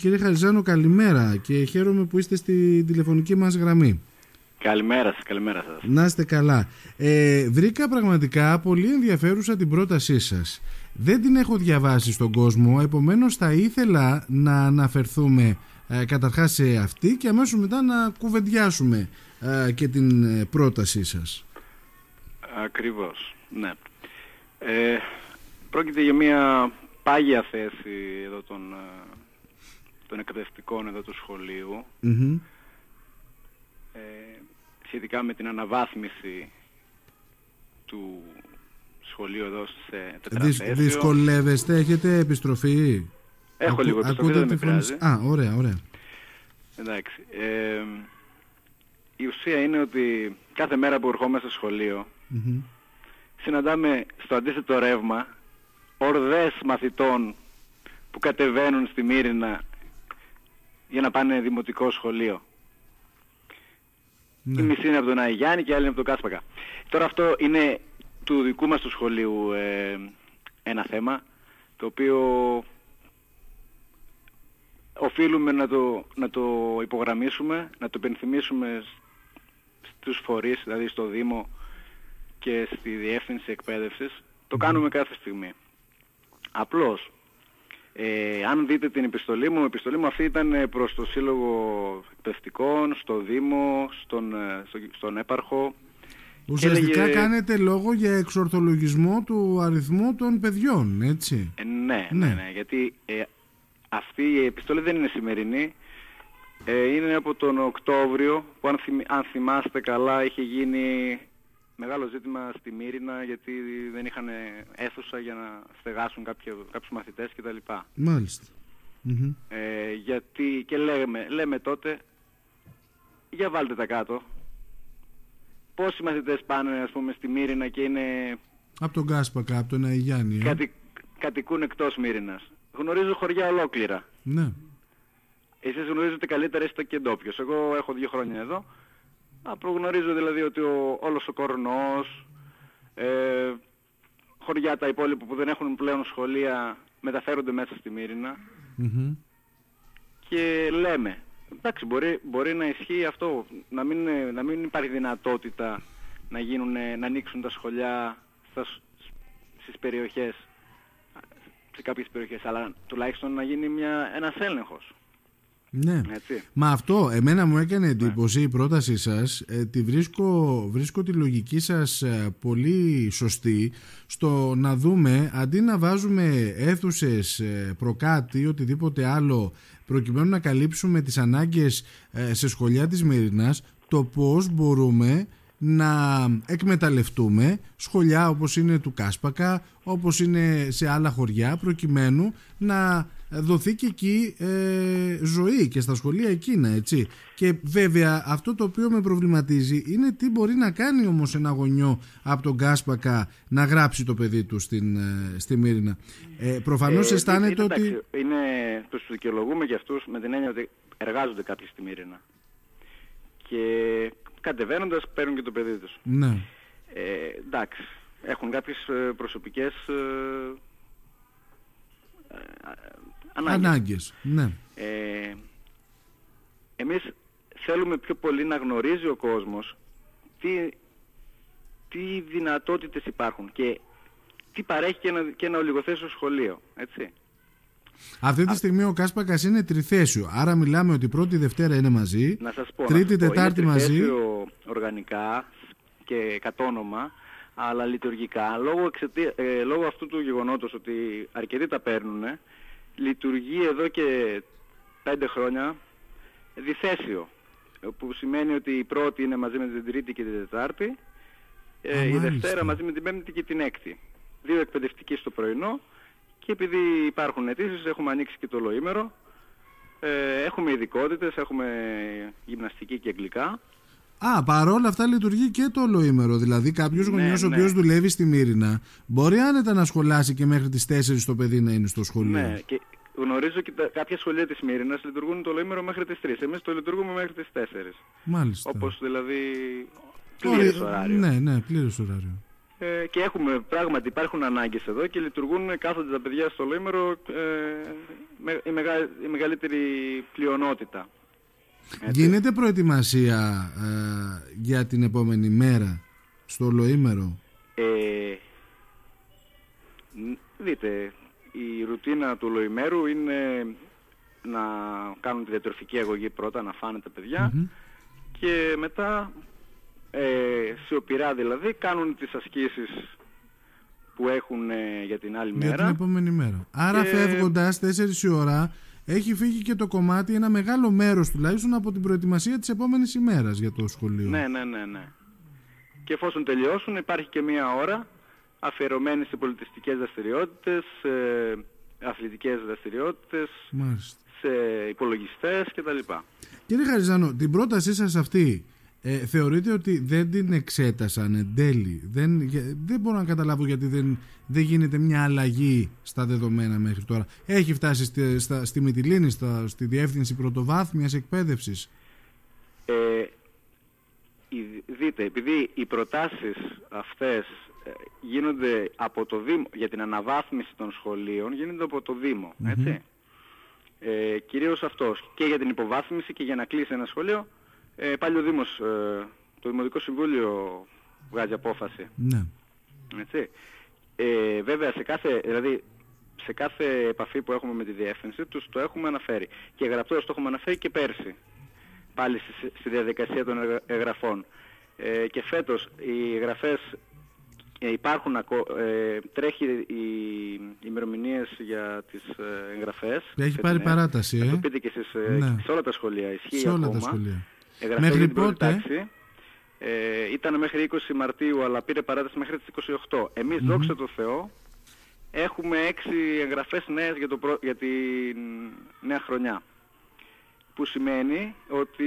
κύριε Χαριζάνο καλημέρα και χαίρομαι που είστε στη τηλεφωνική μας γραμμή. Καλημέρα σας, καλημέρα σας. Να είστε καλά. Ε, βρήκα πραγματικά πολύ ενδιαφέρουσα την πρότασή σας. Δεν την έχω διαβάσει στον κόσμο, επομένως θα ήθελα να αναφερθούμε ε, καταρχάς σε αυτή και αμέσως μετά να κουβεντιάσουμε ε, και την ε, πρότασή σας. Ακριβώς, ναι. Ε, πρόκειται για μια πάγια θέση εδώ των, ε, των εκπαιδευτικών εδώ του σχολειου ε, σχετικά με την αναβάθμιση του σχολείου εδώ σε τετραθέσιο. δυσκολεύεστε, έχετε επιστροφή; Έχω λίγο επιστροφή, δεν με πειράζει. Α, ωραία, ωραία. Εντάξει. Ε, η ουσία είναι ότι κάθε μέρα που ερχόμαστε στο σχολείο συναντάμε στο αντίθετο ρεύμα ορδές μαθητών που κατεβαίνουν στη Μύρινα για να πάνε δημοτικό σχολείο. Ναι. Η μισή είναι από τον Αγιάννη και η άλλη είναι από τον Κάσπακα. Τώρα αυτό είναι του δικού μας του σχολείου ε, ένα θέμα το οποίο οφείλουμε να το, να το υπογραμμίσουμε, να το υπενθυμίσουμε στους φορείς, δηλαδή στο Δήμο και στη Διεύθυνση Εκπαίδευσης. Το κάνουμε κάθε στιγμή. Απλώς, ε, αν δείτε την επιστολή μου, η επιστολή μου αυτή ήταν προς το Σύλλογο Εκπαιδευτικών, στο Δήμο, στον, ε, στον Έπαρχο. Ουσιαστικά κάνετε λόγο για εξορθολογισμό του αριθμού των παιδιών, έτσι; Ε, ναι, ναι, ναι, ναι, γιατί ε, αυτή η επιστολή δεν είναι σημερινή. Ε, είναι από τον Οκτώβριο που αν, αν θυμάστε καλά είχε γίνει μεγάλο ζήτημα στη Μύρινα γιατί δεν είχαν αίθουσα για να στεγάσουν κάποιο, κάποιους μαθητές κτλ. Μάλιστα. Ε, γιατί και λέμε, λέμε τότε για βάλτε τα κάτω. Πόσοι μαθητές πάνε ας πούμε στη Μύρινα και είναι... Από τον Κάσπακα, από τον Αϊγιάννη. Ε; Κατοι, κατοικούν εκτός Μύρινας. Γνωρίζω χωριά ολόκληρα. Ναι. Εσείς γνωρίζετε καλύτερα είστε και ντόπιος. Εγώ έχω δύο χρόνια εδώ. Α, προγνωρίζω δηλαδή ότι ο, όλος ο κορνός, ε, χωριά τα υπόλοιπα που δεν έχουν πλέον σχολεία μεταφέρονται μέσα στη μυρινα και λέμε εντάξει μπορεί, μπορεί να ισχύει αυτό να μην, να μην υπάρχει δυνατότητα να, γίνουν, να ανοίξουν τα σχολιά στα, στις περιοχές σε κάποιες περιοχές αλλά τουλάχιστον να γίνει μια, ένας έλεγχος ναι. Μα αυτό εμένα μου έκανε εντύπωση η πρότασή σας ε, τη βρίσκω, βρίσκω τη λογική σας ε, πολύ σωστή στο να δούμε αντί να βάζουμε αίθουσες ε, προκάτι οτιδήποτε άλλο προκειμένου να καλύψουμε τις ανάγκες ε, σε σχολιά της Μυρινάς το πώς μπορούμε να εκμεταλλευτούμε σχολιά όπως είναι του Κάσπακα, όπως είναι σε άλλα χωριά προκειμένου να δοθεί και εκεί ε, ζωή και στα σχολεία εκείνα έτσι και βέβαια αυτό το οποίο με προβληματίζει είναι τι μπορεί να κάνει όμως ένα γονιό από τον Κάσπακα να γράψει το παιδί του στην, ε, στη Μύρινα ε, προφανώς ε, αισθάνεται ότι είναι, τους δικαιολογούμε για αυτούς με την έννοια ότι εργάζονται κάποιοι στη Μύρινα και κατεβαίνοντας παίρνουν και το παιδί τους. Ναι. Ε, εντάξει, έχουν κάποιες ε, προσωπικές ε, ε, ανάγκες. ανάγκες. Ναι. Ε, εμείς θέλουμε πιο πολύ να γνωρίζει ο κόσμος τι, τι δυνατότητες υπάρχουν και τι παρέχει και ένα, και ένα ολιγοθέσιο σχολείο, έτσι. Αυτή τη στιγμή ο Κάσπακας είναι τριθέσιο. Άρα μιλάμε ότι πρώτη Δευτέρα είναι μαζί. Να σας πω, τρίτη, να Τετάρτη είναι μαζί. οργανικά και κατόνομα, αλλά λειτουργικά λόγω, ε, λόγω αυτού του γεγονότος ότι αρκετοί τα παίρνουν, λειτουργεί εδώ και πέντε χρόνια διθέσιο. Που σημαίνει ότι η πρώτη είναι μαζί με την τρίτη και την τετάρτη, ε, η Δευτέρα μαζί με την πέμπτη και την έκτη. Δύο εκπαιδευτικοί στο πρωινό και επειδή υπάρχουν αιτήσεις, έχουμε ανοίξει και το ολοήμερο. Ε, έχουμε ειδικότητες, έχουμε γυμναστική και αγγλικά. Α, παρόλα αυτά λειτουργεί και το ολοήμερο. Δηλαδή, κάποιος ναι, γονιός ο ναι. οποίος δουλεύει στη Μύρινα μπορεί άνετα να σχολάσει και μέχρι τις 4 το παιδί να είναι στο σχολείο. Ναι, και γνωρίζω και τα, κάποια σχολεία της Μύρινας λειτουργούν το ολοήμερο μέχρι τις 3. Εμείς το λειτουργούμε μέχρι τις 4. Μάλιστα. Όπως δηλαδή. Πλήρες ωράριο. Ναι, ναι, πλήρες ωράριο. Ε, και έχουμε πράγματι υπάρχουν ανάγκες εδώ και λειτουργούν κάθονται τα παιδιά στο Λοήμερο ε, με, η, μεγα, η μεγαλύτερη πλειονότητα. Γίνεται προετοιμασία ε, για την επόμενη μέρα στο Λοήμερο; Ε, δείτε, η ρουτίνα του Λοημέρου είναι να κάνουν τη διατροφική αγωγή πρώτα, να φάνε τα παιδια και μετά ε, σιωπηρά δηλαδή κάνουν τις ασκήσεις που έχουν ε, για την άλλη μέρα. Για την επόμενη μέρα. Άρα και... φεύγοντας 4 η ώρα έχει φύγει και το κομμάτι ένα μεγάλο μέρος τουλάχιστον από την προετοιμασία της επόμενης ημέρας για το σχολείο. Ναι, ναι, ναι, ναι. Και εφόσον τελειώσουν υπάρχει και μία ώρα αφιερωμένη σε πολιτιστικές δραστηριότητες, σε αθλητικές δραστηριότητες, σε υπολογιστές κτλ. Κύριε Χαριζάνο, την πρότασή σας αυτή ε, θεωρείτε ότι δεν την εξέτασαν εν τέλει; Δεν, δεν μπορώ να καταλάβω γιατί δεν, δεν γίνεται μια αλλαγή στα δεδομένα μέχρι τώρα. Έχει φτάσει στη, στα, στη Μητυλίνη, στα, στη Διεύθυνση Πρωτοβάθμιας Εκπαίδευσης; Ε, δείτε, επειδή οι προτάσεις αυτές ε, γίνονται από το Δήμο, για την αναβάθμιση των σχολείων, γίνονται από το Δήμο, έτσι. Ε, κυρίως αυτός. Και για την υποβάθμιση και για να κλείσει ένα σχολείο, ε, πάλι ο Δήμος, ε, το Δημοτικό Συμβούλιο βγάζει απόφαση. Ναι. Έτσι. Ε, βέβαια, σε κάθε, δηλαδή, σε κάθε επαφή που έχουμε με τη διεύθυνση τους το έχουμε αναφέρει. Και γραπτός το έχουμε αναφέρει και πέρσι. Πάλι στη, στη διαδικασία των εγγραφών. Ε, και φέτος οι εγγραφές ε, υπάρχουν, ε, τρέχει οι ημερομηνίες για τις ε, εγγραφές. Έχει πάρει παράταση, ε. Το πείτε και εσείς, ε, ναι. σε όλα τα σχολεία. Ισχύει σε όλα ακόμα. τα σχολεία. Μέχρι πότε; ε, ήταν μέχρι 20 Μαρτίου, αλλά πήρε παράταση μέχρι τις 28. Εμείς, mm-hmm. δόξα τω Θεώ, έχουμε 6 εγγραφές νέες για, το προ... για την νέα χρονιά. Που σημαίνει ότι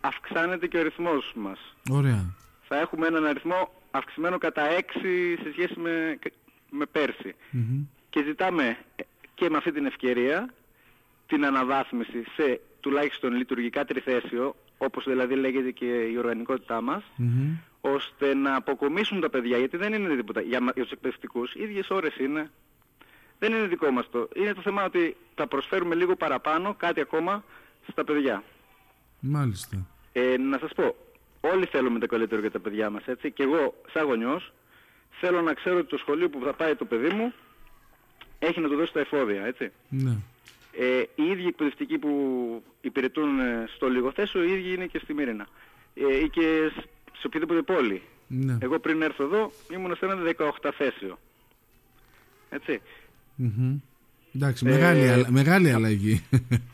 αυξάνεται και ο αριθμός μας. Ωραία. Θα έχουμε έναν αριθμό αυξημένο κατά 6 σε σχέση με, με περσι Και ζητάμε και με αυτή την ευκαιρία την αναβάθμιση σε τουλάχιστον λειτουργικά τριθέσιο, όπως δηλαδή λέγεται και η οργανικότητά μας, ώστε να αποκομίσουν τα παιδιά, γιατί δεν είναι τίποτα για, για τους εκπαιδευτικούς, οι ίδιες ώρες είναι. Δεν είναι δικό μας το. Είναι το θέμα ότι θα προσφέρουμε λίγο παραπάνω, κάτι ακόμα, στα παιδιά. Μάλιστα. Ε, να σας πω, όλοι θέλουμε το καλύτερο για τα παιδιά μας, έτσι. Και εγώ, σαν γονιός, θέλω να ξέρω ότι το σχολείο που θα πάει το παιδί μου έχει να του δώσει τα εφόδια, έτσι. Ναι. Ε, οι ίδιοι εκπαιδευτικοί που υπηρετούν ε, στο λιγοθέσιο, οι ίδιοι είναι και στη Μύρινα. Ε, ή και σε οποιαδήποτε πόλη. Ναι. Εγώ πριν έρθω εδώ ήμουν σε ένα 18 θέσιο. Έτσι. Mm-hmm. Εντάξει, μεγάλη, ε, μεγάλη αλλαγή.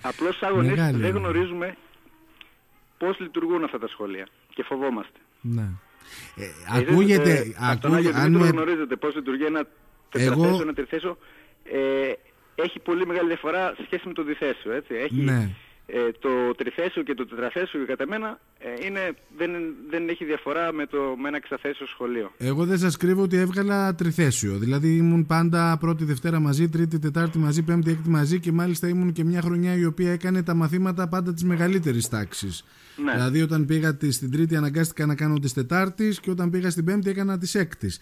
Απλώς σαν γονείς δεν γνωρίζουμε πώς λειτουργούν αυτά τα σχολεία και φοβόμαστε. Ναι. Ε, ακούγεται... Ε, ακούγεται αν με... γνωρίζετε πώς λειτουργεί ένα τετραθέσιο, Εγώ... ένα τριθέσιο, ε, έχει πολύ μεγάλη διαφορά σε σχέση με το διθέσιο, έτσι. Έχει, ναι. ε, το τριθέσιο και το τετραθέσιο κατά μένα ε, είναι, δεν, δεν έχει διαφορά με, το, με ένα εξαθέσιο σχολείο. Εγώ δεν σας κρύβω ότι έβγαλα τριθέσιο. Δηλαδή ήμουν πάντα πρώτη Δευτέρα μαζί, τρίτη, τετάρτη μαζί, πέμπτη, έκτη μαζί και μάλιστα ήμουν και μια χρονιά η οποία έκανε τα μαθήματα πάντα της μεγαλύτερης τάξης. Ναι. Δηλαδή όταν πήγα στην τρίτη αναγκάστηκα να κάνω της τετάρτης και όταν πήγα στην πέμπτη έκανα της έκτης.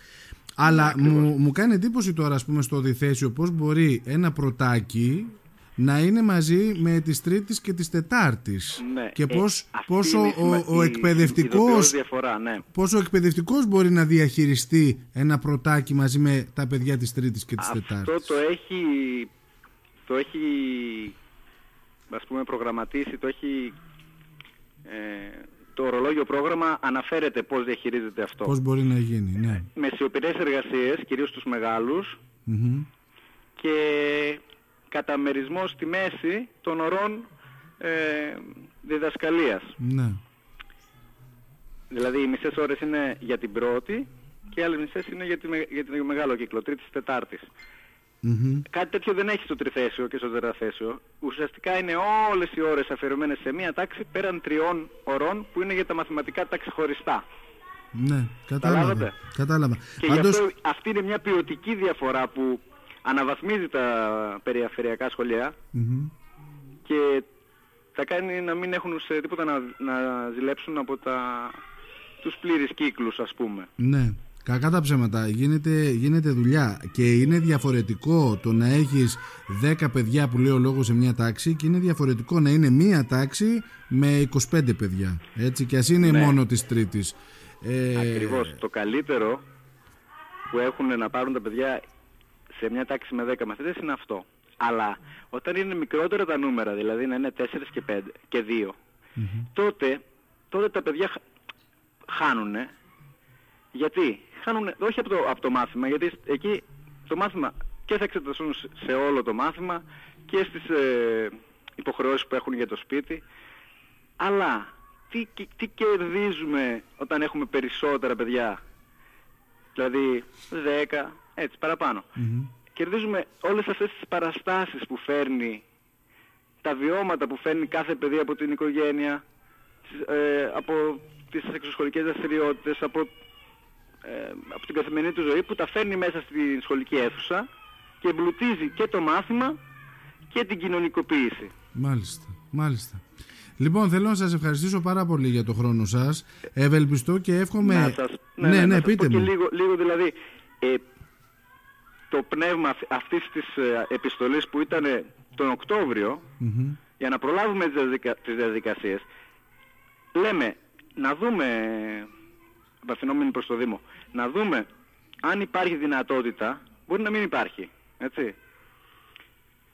Αλλά ναι, μου, μου κάνει εντύπωση τώρα ας πούμε στο διθέσιο πώς μπορεί ένα πρωτάκι να είναι μαζί με τις Τρίτης και τις Τετάρτης ναι, και πώς, ε, πόσο ο, ο, εκπαιδευτικός διαφορά, ναι. πόσο ο εκπαιδευτικός μπορεί να διαχειριστεί ένα πρωτάκι μαζί με τα παιδιά της Τρίτης και της Αυτό Τετάρτης; Αυτό το έχει, το έχει ας πούμε προγραμματίσει, το έχει ε, το ορολόγιο πρόγραμμα αναφέρεται πώς διαχειρίζεται αυτό. Πώς μπορεί να γίνει, ναι. Με σιωπηρές εργασίες, κυρίως τους μεγαλους και καταμερισμό στη μέση των ορών ε, διδασκαλίας. Ναι. Δηλαδή οι μισές ώρες είναι για την πρώτη και οι άλλες μισές είναι για, τη, για την μεγάλο κύκλο, τρίτης, τετάρτης. Κάτι τέτοιο δεν έχει στο τριθέσιο και στο τετραθέσιο. Ουσιαστικά είναι όλες οι ώρες αφιερωμένες σε μία τάξη πέραν τριών ωρών που είναι για τα μαθηματικά τάξη χωριστά. Ναι, κατάλαβα. κατάλαβα. Και γι' αυτό αυτή είναι μια ποιοτική διαφορά που αναβαθμίζει τα περιφερειακά και θα κάνει να μην έχουν σε τίποτα να, να ζηλέψουν από τα, τους πλήρεις κύκλους ας πούμε. Ναι. Κακά τα ψέματα, γίνεται, γίνεται δουλειά και είναι διαφορετικό το να έχεις 10 παιδιά που λέει ο λόγος σε μια τάξη και είναι διαφορετικό να είναι μια τάξη με 25 παιδιά, έτσι και ας είναι ναι. μόνο της τρίτης. Ε... Ακριβώς, το καλύτερο που έχουν να πάρουν τα παιδιά σε μια τάξη με 10 μαθητές είναι αυτό. Αλλά όταν είναι μικρότερα τα νούμερα, δηλαδή να είναι 4 και 5 και 2, τότε, τότε τα παιδιά χάνουν. Γιατί; Χάνουν όχι από το, από το μάθημα, γιατί εκεί το μάθημα και θα εξεταστούν σε όλο το μάθημα και στις ε, υποχρεώσεις που έχουν για το σπίτι. Αλλά τι, τι κερδίζουμε όταν έχουμε περισσότερα παιδιά, δηλαδή 10, έτσι Κερδίζουμε όλες αυτές τις παραστάσεις που φέρνει, τα βιώματα που φέρνει κάθε παιδί από την οικογένεια, ε, από τις εξωσχολικές δραστηριότητες, από ε, από την καθημερινή του ζωή που τα φέρνει μέσα στη σχολική αίθουσα και εμπλουτίζει και το μάθημα και την κοινωνικοποίηση. Μάλιστα, μάλιστα. Λοιπόν, θέλω να σας ευχαριστήσω πάρα πολύ για το χρόνο σας. Ευελπιστώ και εύχομαι... Να σας, ναι, ναι, ναι, ναι πείτε μου. Και λίγο, λίγο δηλαδή, ε, το πνεύμα αυτής της ε, επιστολής που ήταν τον οκτωβριο για να προλάβουμε τις διαδικασίες, λέμε να δούμε απευθυνόμενοι προς το Δήμο, να δούμε αν υπάρχει δυνατότητα, μπορεί να μην υπάρχει, έτσι,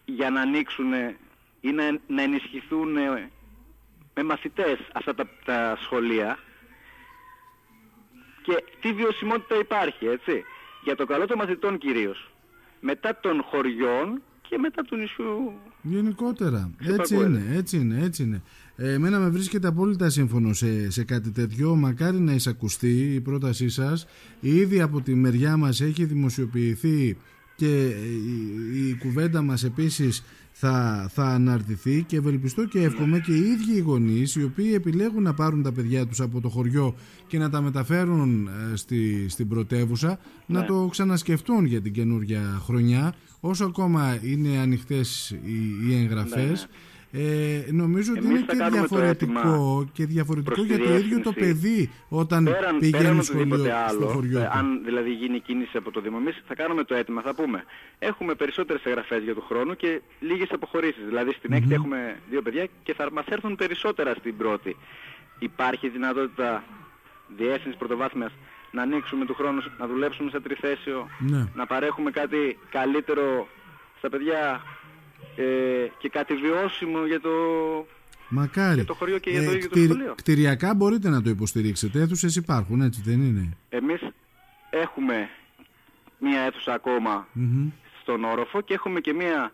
για να ανοίξουν ή να, να ενισχυθούν με μαθητές αυτά τα, τα σχολεία και τι βιωσιμότητα υπάρχει, έτσι, για το καλό των μαθητών κυρίως, μετά των χωριών και μετά του νησιού. Γενικότερα. Έτσι είναι, έτσι είναι, έτσι είναι. Ε, εμένα με βρίσκεται απόλυτα σύμφωνο σε, σε κάτι τέτοιο. Μακάρι να εισακουστεί η πρότασή σας. Ήδη από τη μεριά μας έχει δημοσιοποιηθεί και η, η κουβέντα μας επίσης θα, θα αναρτηθεί και ευελπιστώ και εύχομαι και οι ίδιοι οι γονείς οι οποίοι επιλέγουν να πάρουν τα παιδιά τους από το χωριό και να τα μεταφέρουν ε, στη, στην πρωτεύουσα να ναι. το ξανασκεφτούν για την καινούργια χρονιά όσο ακόμα είναι ανοιχτές οι, οι εγγραφές ναι, ναι. Ε, νομίζω ότι είναι και διαφορετικό, και διαφορετικό για το ίδιο το παιδί όταν πέραν, πηγαίνει πέραν σχολείο άλλο, στο χωριό ε, Αν δηλαδή γίνει κίνηση από το Δήμο, εμείς θα κάνουμε το αίτημα, θα πούμε. Έχουμε περισσότερες εγγραφές για το χρόνο και λίγες αποχωρήσεις. Δηλαδή στην έκτη έχουμε δύο παιδιά και θα μας έρθουν περισσότερα στην πρώτη. Υπάρχει δυνατότητα διεύθυνσης πρωτοβάθμιας να ανοίξουμε του χρόνου, να δουλέψουμε σε τριθέσιο, ναι. να παρέχουμε κάτι καλύτερο στα παιδιά ε, και κάτι βιώσιμο για το, Μακάρι. για το χωριό και για το ε, ίδιο το σχολείο. Κτηριακά μπορείτε να το υποστηρίξετε, αίθουσες υπάρχουν έτσι δεν είναι; Εμείς έχουμε μία αίθουσα στον όροφο και έχουμε και μία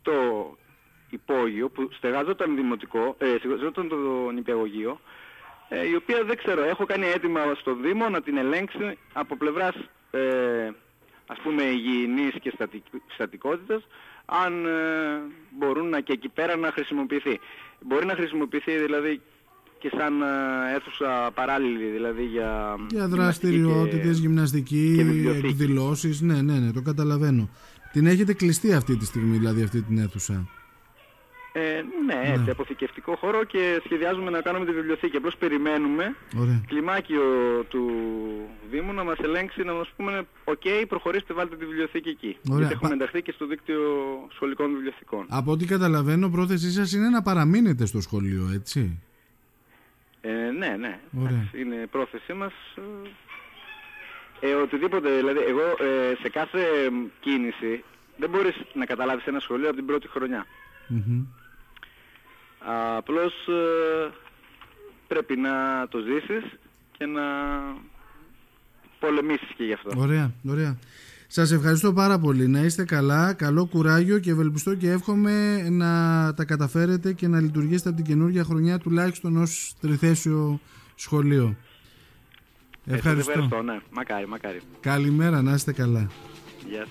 στο υπόγειο που στεγάζονταν δημοτικό, ε, στεγάζονταν το νηπιαγωγείο ε, η οποία δεν ξέρω, έχω κάνει έτοιμα στο Δήμο να την ελέγξει από πλευράς ε, ας πούμε υγιεινής και στατικότητας αν ε, μπορούν να, και εκεί πέρα να χρησιμοποιηθεί. Μπορεί να χρησιμοποιηθεί δηλαδή και σαν ε, αίθουσα παράλληλη δηλαδή για, για δραστηριότητες, γυμναστική, εκδηλώσεις, ναι, ναι, ναι, το καταλαβαίνω. Την έχετε κλειστεί αυτή τη στιγμή δηλαδή αυτή την αίθουσα; Ε, ναι, ναι, έτσι, αποθηκευτικό χώρο και σχεδιάζουμε να κάνουμε τη βιβλιοθήκη. Απλώς περιμένουμε Ωραία. κλιμάκιο του Δήμου να μας ελέγξει, να μας πούμε «ΟΚ, προχωρήστε, βάλτε τη βιβλιοθήκη εκεί». Ωραία. Γιατί έχουμε ενταχθεί και στο δίκτυο σχολικών βιβλιοθηκών. Από ό,τι καταλαβαίνω, πρόθεσή σας είναι να παραμείνετε στο σχολείο, έτσι; Ε, ναι, ναι. Ωραία. Είναι πρόθεσή μας. Ε, οτιδήποτε, δηλαδή, εγώ ε, σε κάθε κίνηση δεν μπορείς να καταλάβεις ένα σχολείο από την πρώτη χρονιά. Απλώς ε, πρέπει να το ζήσεις και να πολεμήσεις και γι' αυτό. Ωραία, ωραία. Σας ευχαριστώ πάρα πολύ. Να είστε καλά, καλό κουράγιο και ευελπιστώ και εύχομαι να τα καταφέρετε και να λειτουργήσετε από την καινούργια χρονιά τουλάχιστον ως τριθέσιο σχολείο. Ευχαριστώ. ευχαριστώ, ναι. Μακάρι, μακάρι. Καλημέρα, να είστε καλά. Γεια σας.